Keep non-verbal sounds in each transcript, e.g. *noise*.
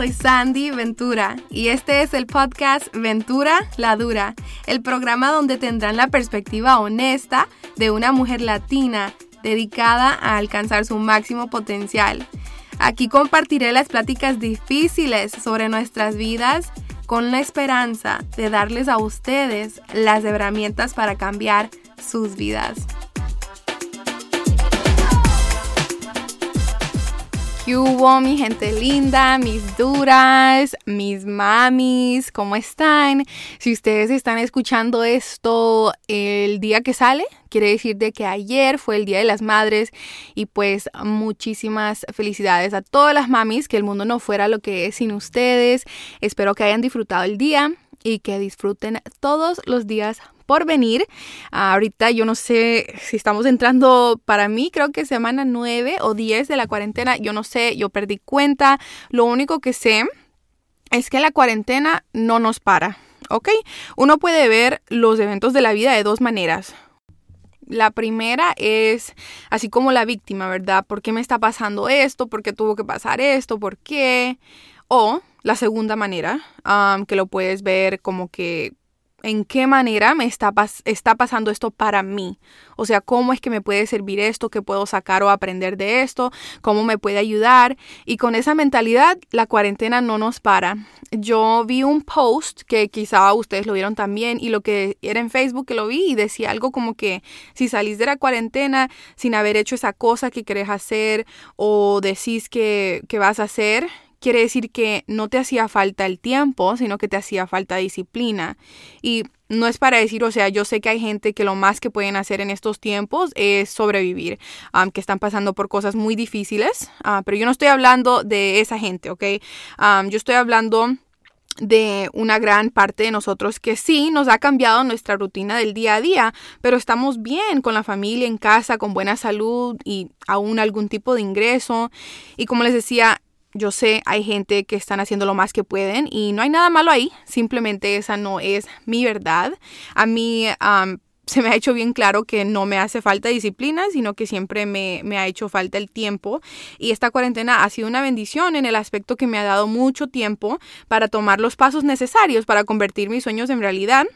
Soy Sandy Ventura y este es el podcast Ventura la Dura, el programa donde tendrán la perspectiva honesta de una mujer latina dedicada a alcanzar su máximo potencial. Aquí compartiré las pláticas difíciles sobre nuestras vidas con la esperanza de darles a ustedes las herramientas para cambiar sus vidas. ¿Qué hubo, mi gente linda, mis duras, mis mamis? ¿Cómo están? Si ustedes están escuchando esto el día que sale, quiere decir de que ayer fue el Día de las Madres y pues muchísimas felicidades a todas las mamis, que el mundo no fuera lo que es sin ustedes. Espero que hayan disfrutado el día y que disfruten todos los días por venir. ahorita yo no sé si estamos entrando para mí, creo que semana 9 o 10 de la cuarentena, yo no sé, yo perdí cuenta. Lo único que sé es que la cuarentena no nos para, ¿ok? Uno puede ver los eventos de la vida de dos maneras. La primera es así como la víctima, ¿verdad? ¿Por qué me está pasando esto? ¿Por qué tuvo que pasar esto? ¿Por qué? O la segunda manera, que lo puedes ver como que en qué manera me está, está pasando esto para mí. O sea, cómo es que me puede servir esto, qué puedo sacar o aprender de esto, cómo me puede ayudar. Y con esa mentalidad, la cuarentena no nos para. Yo vi un post que quizá ustedes lo vieron también y lo que era en Facebook que lo vi y decía algo como que si salís de la cuarentena sin haber hecho esa cosa que querés hacer o decís que, que vas a hacer, quiere decir que no te hacía falta el tiempo, sino que te hacía falta disciplina. Y no es para decir, o sea, yo sé que hay gente que lo más que pueden hacer en estos tiempos es sobrevivir, que están pasando por cosas muy difíciles, ah, pero yo no estoy hablando de esa gente, ¿ok? yo estoy hablando de una gran parte de nosotros que sí nos ha cambiado nuestra rutina del día a día, pero estamos bien con la familia en casa, con buena salud y aún algún tipo de ingreso. Y como les decía, yo sé, hay gente que están haciendo lo más que pueden y no hay nada malo ahí, simplemente esa no es mi verdad. A mí se me ha hecho bien claro que no me hace falta disciplina, sino que siempre me, me, ha hecho falta el tiempo. Y esta cuarentena ha sido una bendición en el aspecto que me ha dado mucho tiempo para tomar los pasos necesarios para convertir mis sueños en realidad.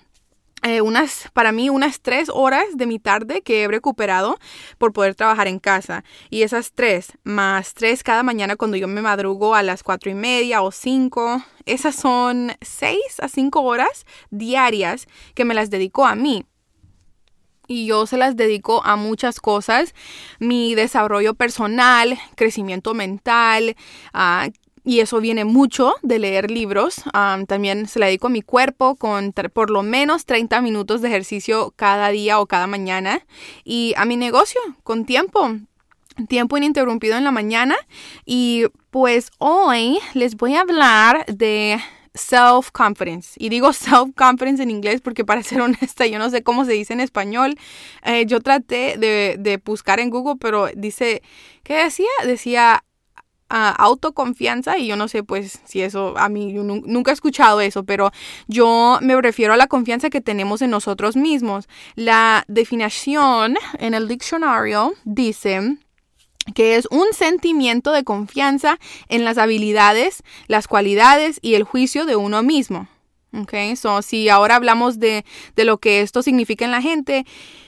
Eh, unas, para mí, unas tres horas de mi tarde que he recuperado por poder trabajar en casa. Y esas tres, más tres cada mañana cuando yo me madrugo a las cuatro y media o cinco, esas son seis a cinco horas diarias que me las dedico a mí y yo se las dedico a muchas cosas, mi desarrollo personal, crecimiento mental, a y eso viene mucho de leer libros. también se la dedico a mi cuerpo con por lo menos 30 minutos de ejercicio cada día o cada mañana. Y a mi negocio con tiempo, tiempo ininterrumpido en la mañana. Y pues hoy les voy a hablar de self-confidence. Y digo self-confidence en inglés porque para ser *laughs* honesta yo no sé cómo se dice en español. Eh, yo traté de, de buscar en Google, pero dice, ¿qué decía? Decía autoconfianza y yo no sé pues si eso a mí yo nunca he escuchado eso, pero yo me refiero a la confianza que tenemos en nosotros mismos. La definición en el diccionario dice que es un sentimiento de confianza en las habilidades, las cualidades y el juicio de uno mismo. Ok, so si ahora hablamos de, de lo que esto significa en la gente,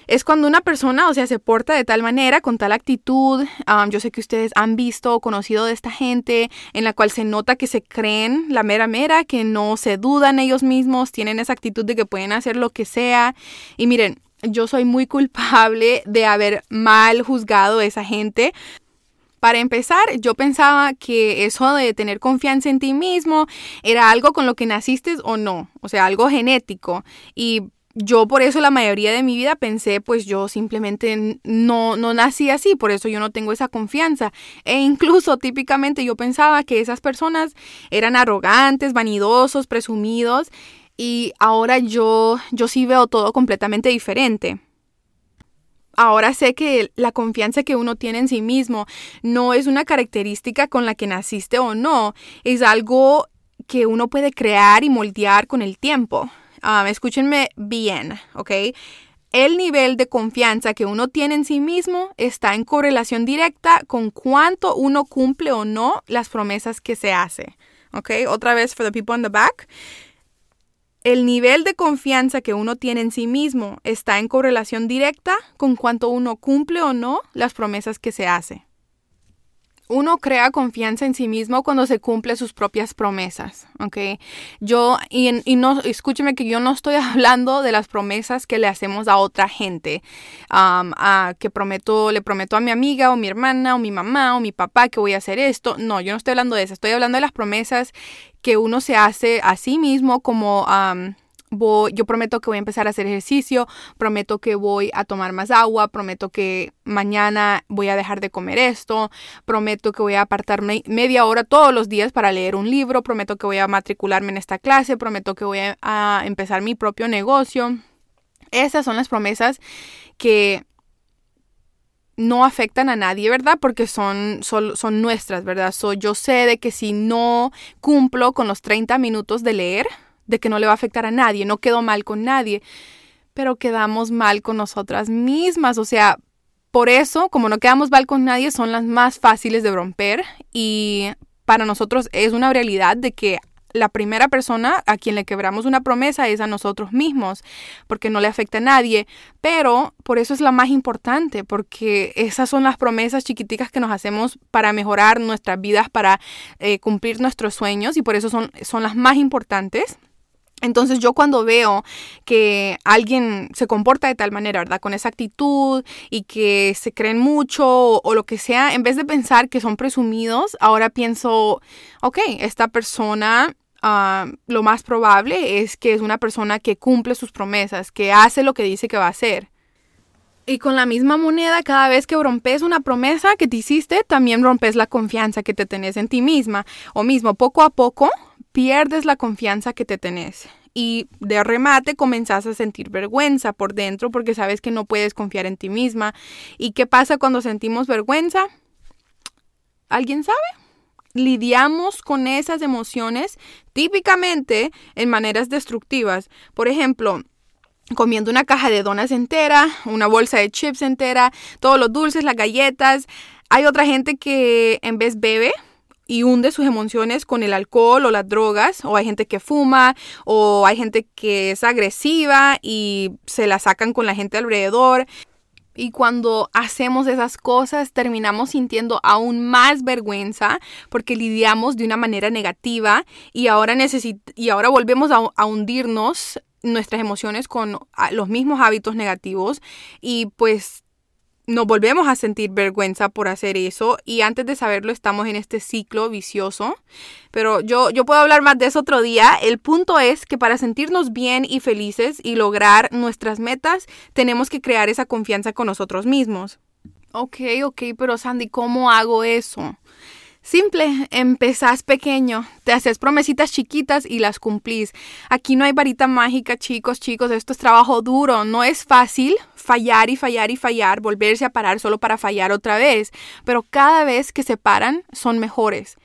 es cuando una persona, o sea, se porta de tal manera, con tal actitud. yo sé que ustedes han visto o conocido de esta gente en la cual se nota que se creen la mera mera, que no se dudan ellos mismos, tienen esa actitud de que pueden hacer lo que sea. Y miren, yo soy muy culpable de haber mal juzgado a esa gente. Para empezar, yo pensaba que eso de tener confianza en ti mismo era algo con lo que naciste o no, o sea, algo genético. Y yo por eso la mayoría de mi vida pensé, pues yo simplemente no, no nací así, por eso yo no tengo esa confianza. E incluso *laughs* típicamente yo pensaba que esas personas eran arrogantes, vanidosos, presumidos, y ahora yo, yo sí veo todo completamente diferente. Ahora sé que la confianza que uno tiene en sí mismo no es una característica con la que naciste o no, es algo que uno puede crear y moldear con el tiempo. Um, escúchenme bien, ¿ok? el nivel de confianza que uno tiene en sí mismo está en correlación directa con cuánto uno cumple o no las promesas que se hace. ¿Ok? Otra vez, for the people in the back. El nivel de confianza que uno tiene en sí mismo está en correlación directa con cuánto uno cumple o no las promesas que se hace uno crea confianza en sí mismo cuando se cumple sus propias promesas, ¿ok? Yo, y, no, escúcheme que yo no estoy *laughs* hablando de las promesas que le hacemos a otra gente, a, que prometo, le prometo a mi amiga o mi hermana o mi mamá o mi papá que voy a hacer esto. No, yo no estoy hablando de eso, estoy hablando de las promesas que uno se hace a sí mismo como yo prometo que voy a empezar a hacer ejercicio, prometo que voy a tomar más agua, prometo que mañana voy a dejar de comer esto, prometo que voy a apartarme media hora todos los días para leer un libro, prometo que voy a matricularme en esta clase, prometo que voy a, empezar mi propio negocio. Esas son las promesas que no afectan a nadie, ¿verdad? Porque son, son, son nuestras, ¿verdad? yo sé de que si no cumplo con los 30 minutos de leer, de que no le va a afectar a nadie, no quedó mal con nadie, pero quedamos mal con nosotras mismas, o sea, por eso, como no quedamos mal con nadie, son las más fáciles de romper y para nosotros es una realidad de que la primera persona a quien le quebramos una promesa es a nosotros mismos, porque no le afecta a nadie, pero por eso es la más importante, porque esas son las promesas chiquiticas que nos hacemos para mejorar nuestras vidas, para eh, cumplir nuestros sueños y por eso son, son las más importantes. Entonces yo cuando veo que alguien se comporta de tal manera, ¿verdad? Con esa actitud y que se creen mucho o, lo que sea, en vez de pensar que son presumidos, ahora pienso, ok, esta persona ah, lo más probable es que es una persona que cumple sus promesas, que hace lo que dice que va a hacer. Y con la misma moneda, cada vez que rompes una promesa que te hiciste, también rompes la confianza que te tenés en ti misma. O mismo, poco a poco, pierdes la confianza que te tenés y de remate comenzás a sentir vergüenza por dentro porque sabes que no puedes confiar en ti misma. ¿Y qué pasa cuando sentimos vergüenza? ¿Alguien sabe? Lidiamos con esas emociones típicamente en maneras destructivas. Por ejemplo, comiendo una caja de donas entera, una bolsa de chips entera, todos los dulces, las galletas. Hay otra gente que en vez bebe y hunde sus emociones con el alcohol o las drogas, o hay gente que fuma, o hay gente que es agresiva y se la sacan con la gente alrededor. Y cuando hacemos esas cosas terminamos sintiendo aún más vergüenza porque lidiamos de una manera negativa y ahora, y ahora volvemos a hundirnos nuestras emociones con los mismos hábitos negativos y pues nos volvemos a sentir vergüenza por hacer eso y antes de saberlo estamos en este ciclo vicioso. Pero yo, yo puedo hablar más de eso otro día. El punto es que para sentirnos bien y felices y lograr nuestras metas tenemos que crear esa confianza con nosotros mismos. Ok, ok, pero Sandy, ¿cómo hago eso? Simple, empezás pequeño, te haces promesitas chiquitas y las cumplís. Aquí no hay varita mágica, chicos, chicos, esto es trabajo duro, no es fácil fallar y fallar y fallar, volverse a parar solo para fallar otra vez, pero cada vez que se paran son mejores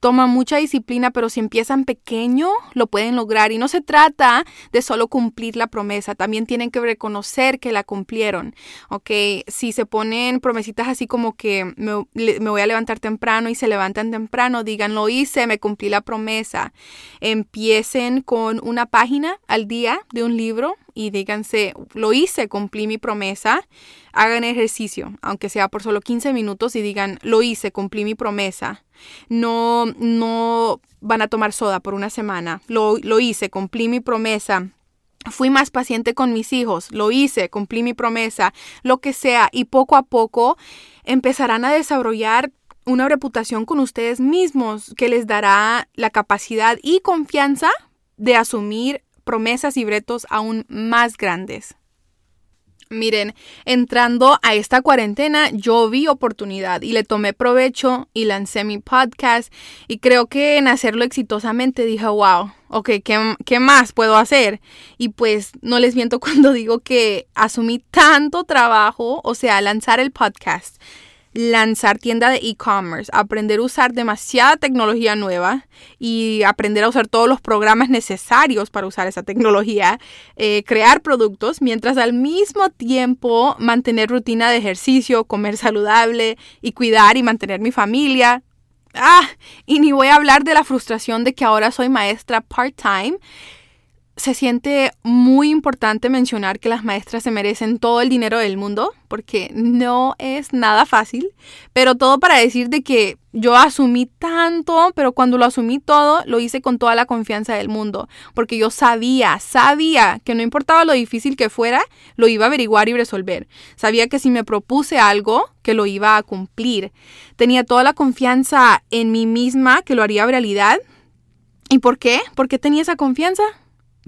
toma mucha disciplina, pero si empiezan pequeño, lo pueden lograr. Y no se trata de solo cumplir la promesa, también tienen que reconocer que la cumplieron. ¿Ok? Si se ponen promesitas así como que me, me voy a levantar temprano y se levantan temprano, digan, lo hice, me cumplí la promesa. Empiecen con una página al día de un libro y díganse, lo hice, cumplí mi promesa. Hagan ejercicio, aunque sea por solo 15 minutos y digan, lo hice, cumplí mi promesa. No, no van a tomar soda por una semana. Lo, lo hice, cumplí mi promesa. Fui más paciente con mis hijos, lo hice, cumplí mi promesa, lo que sea, y poco a poco empezarán a desarrollar una reputación con ustedes mismos que les dará la capacidad y confianza de asumir promesas y retos aún más grandes. Miren, entrando a esta cuarentena yo vi oportunidad y le tomé provecho y lancé mi podcast y creo que en hacerlo exitosamente dije, wow, ok, ¿qué, ¿qué, más puedo hacer? Y pues no les miento *laughs* cuando digo que asumí tanto trabajo, o sea, lanzar el podcast, lanzar tienda de e-commerce, aprender a usar demasiada tecnología nueva y aprender a usar todos los programas necesarios para usar esa tecnología, eh, crear productos, mientras al mismo tiempo mantener rutina de ejercicio, comer saludable y cuidar y mantener mi familia. Ah, y ni voy a hablar de la frustración de que ahora soy maestra part-time se siente muy importante mencionar que las maestras se merecen todo el dinero del mundo, porque no es nada fácil, pero todo para decir de que yo asumí tanto, pero cuando lo asumí todo, lo hice con toda la confianza del mundo, porque yo sabía, sabía que no importaba lo difícil que fuera, lo iba a averiguar y resolver. Sabía que si me propuse algo, que lo iba a cumplir. Tenía toda la confianza en mí misma que lo haría realidad. ¿Y por qué? ¿Por qué tenía esa confianza?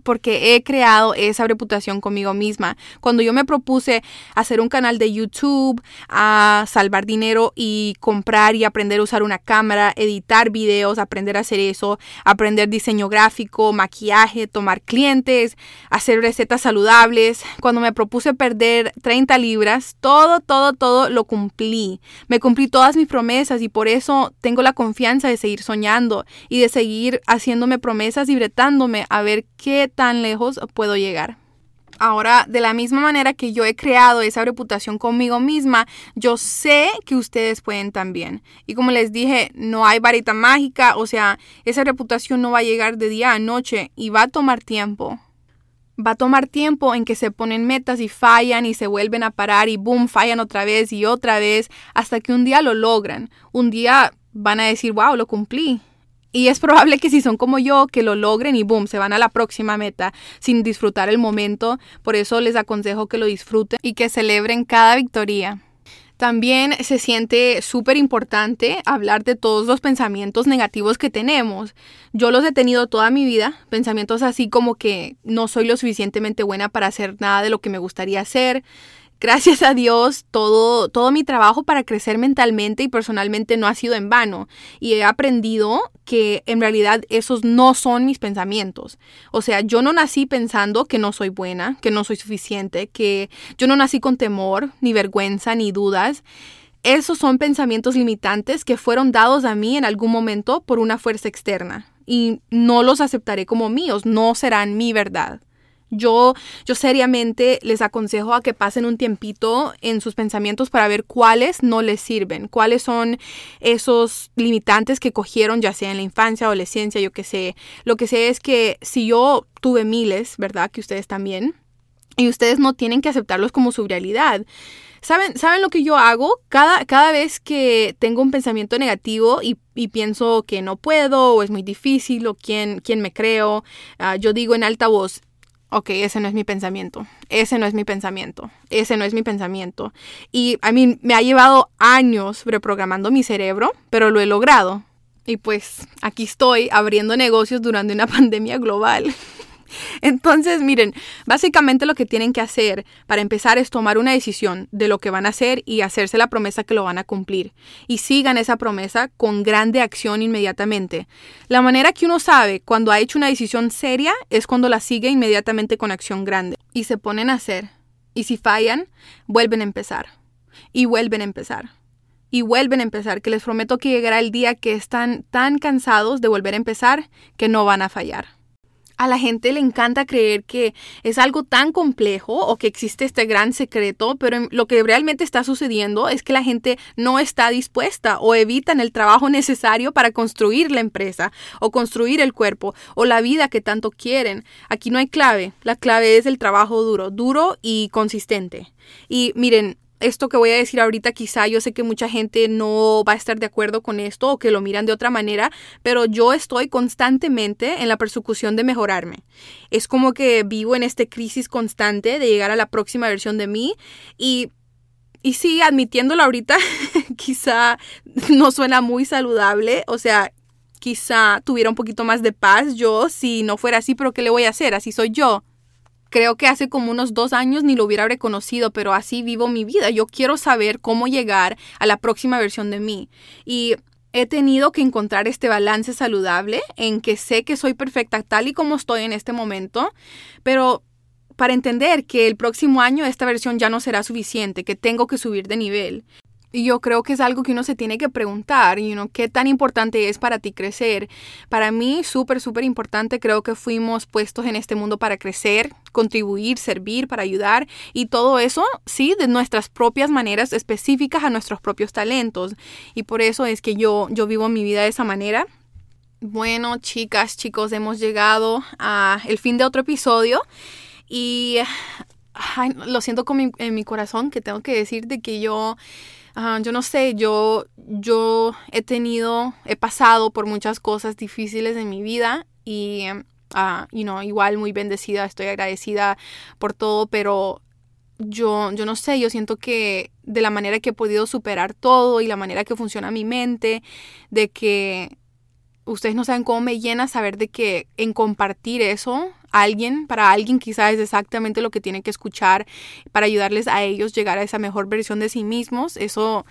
Porque he creado esa reputación conmigo misma. Cuando yo me propuse hacer un canal de YouTube, a salvar dinero y comprar y aprender a usar una cámara, editar videos, aprender a hacer eso, aprender diseño gráfico, maquillaje, tomar clientes, hacer recetas saludables, cuando me propuse perder 30 libras, todo, todo, todo lo cumplí. Me cumplí todas mis promesas y por eso tengo la confianza de seguir soñando y de seguir haciéndome promesas y retándome a ver qué tan lejos puedo llegar. Ahora, de la misma manera que yo he creado esa reputación conmigo misma, yo sé que ustedes pueden también. Y como les dije, no hay varita mágica, o sea, esa reputación no va a llegar de día a noche y va a tomar tiempo. Va a tomar tiempo en que se ponen metas y fallan y se vuelven a parar y boom, fallan otra vez y otra vez hasta que un día lo logran. Un día van a decir, wow, lo cumplí. Y es probable que si son como yo, que lo logren y boom, se van a la próxima meta sin disfrutar el momento. Por eso les aconsejo que lo disfruten y que celebren cada victoria. También se siente súper importante hablar de todos los pensamientos negativos que tenemos. Yo los he tenido toda mi vida, pensamientos así como que no soy lo suficientemente buena para hacer nada de lo que me gustaría hacer, Gracias a Dios, todo, todo mi trabajo para crecer mentalmente y personalmente no ha sido en vano y he aprendido que en realidad esos no son mis pensamientos. O sea, yo no nací pensando que no soy buena, que no soy suficiente, que yo no nací con temor, ni vergüenza, ni dudas. Esos son pensamientos limitantes que fueron dados a mí en algún momento por una fuerza externa y no los aceptaré como míos, no serán mi verdad. Yo, yo seriamente les aconsejo a que pasen un tiempito en sus pensamientos para ver cuáles no les sirven, cuáles son esos limitantes que cogieron ya sea en la infancia, adolescencia, yo qué sé. Lo que sé es que si yo tuve miles, ¿verdad? Que ustedes también, y ustedes no tienen que aceptarlos como su realidad. ¿Saben, ¿Saben lo que yo hago? Cada, cada vez que tengo un pensamiento negativo y, pienso que no puedo o es muy difícil o quién, quién me creo, ah, yo digo en alta voz, ok, ese no es mi pensamiento, ese no es mi pensamiento, ese no es mi pensamiento. Y a mí me ha llevado años reprogramando mi cerebro, pero lo he logrado. Y pues aquí estoy abriendo negocios durante una *laughs* pandemia global. Entonces, miren, básicamente lo que tienen que hacer para empezar es tomar una decisión de lo que van a hacer y hacerse la promesa que lo van a cumplir. Y sigan esa promesa con grande acción inmediatamente. La manera que uno sabe cuando ha hecho una decisión seria es cuando la sigue inmediatamente con acción grande. Y se ponen a hacer. Y si fallan, vuelven a empezar. Y vuelven a empezar y vuelven a empezar, que les prometo que llegará el día que están tan cansados de volver a empezar que no van a fallar a la gente le encanta creer que es algo tan complejo o que existe este gran secreto, pero lo que realmente está sucediendo es que la gente no está dispuesta o evitan el trabajo *laughs* necesario para construir la empresa o construir el cuerpo o la vida que tanto quieren. Aquí no hay clave, la clave es el trabajo duro, duro y consistente. Y miren, esto que voy a decir ahorita quizá yo sé que mucha gente no va a estar de acuerdo con esto o que lo miran de otra manera, pero yo estoy constantemente en la persecución de mejorarme. Es como que vivo en este crisis constante de llegar a la próxima versión de mí y y sí, admitiéndolo ahorita, *laughs* quizá no suena muy saludable, o sea, quizá tuviera un poquito más de paz yo si no fuera así, pero ¿qué le voy a hacer? Así soy yo. Creo que hace como unos dos años ni lo hubiera reconocido, pero así vivo mi vida. Yo quiero saber cómo llegar a la próxima versión de mí. Y he tenido que encontrar este balance saludable en que sé que soy perfecta tal y como estoy en este momento, pero para entender que el próximo año esta versión ya no será suficiente, que tengo que subir de nivel. Y yo creo que es algo que uno se tiene que preguntar, y uno ¿qué tan importante es para ti crecer? Para mí, súper, súper importante, creo que fuimos puestos en este mundo para crecer, contribuir, servir, para ayudar, y todo eso, sí, de nuestras propias maneras específicas a nuestros propios talentos. Y por eso es que yo, yo vivo mi vida de esa manera. Bueno, chicas, chicos, hemos llegado a el fin de otro episodio y lo siento con en mi corazón que tengo que decir de que yo yo no sé, yo, yo he tenido, he pasado por muchas cosas difíciles en mi vida y, uh, you know, igual muy bendecida, estoy agradecida por todo, pero yo, yo no sé, yo siento que de la manera que he podido superar todo y la manera que funciona mi mente, de que ustedes no saben cómo me llena saber de que en compartir eso alguien, para alguien quizás es exactamente lo que tienen que escuchar para ayudarles a ellos llegar a esa mejor versión de sí mismos. Eso,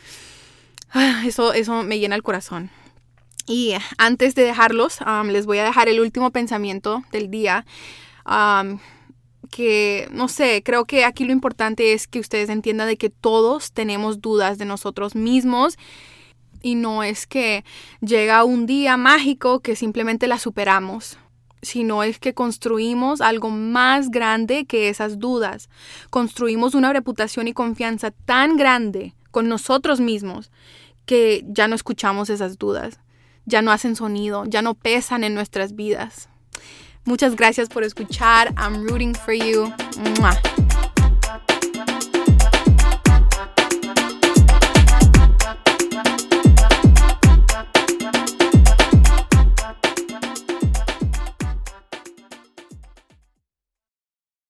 *sighs* eso, eso me llena el corazón. Y antes de dejarlos, um, les voy a dejar el último pensamiento del día. Que, no sé, creo que aquí lo importante es que ustedes entiendan de que todos tenemos dudas de nosotros mismos y no es que llega un día mágico que simplemente la superamos, sino es que construimos algo más grande que esas dudas. Construimos una reputación y confianza tan grande con nosotros mismos que ya no escuchamos esas dudas, ya no hacen sonido, ya no pesan en nuestras vidas. Muchas gracias por escuchar. I'm rooting for you.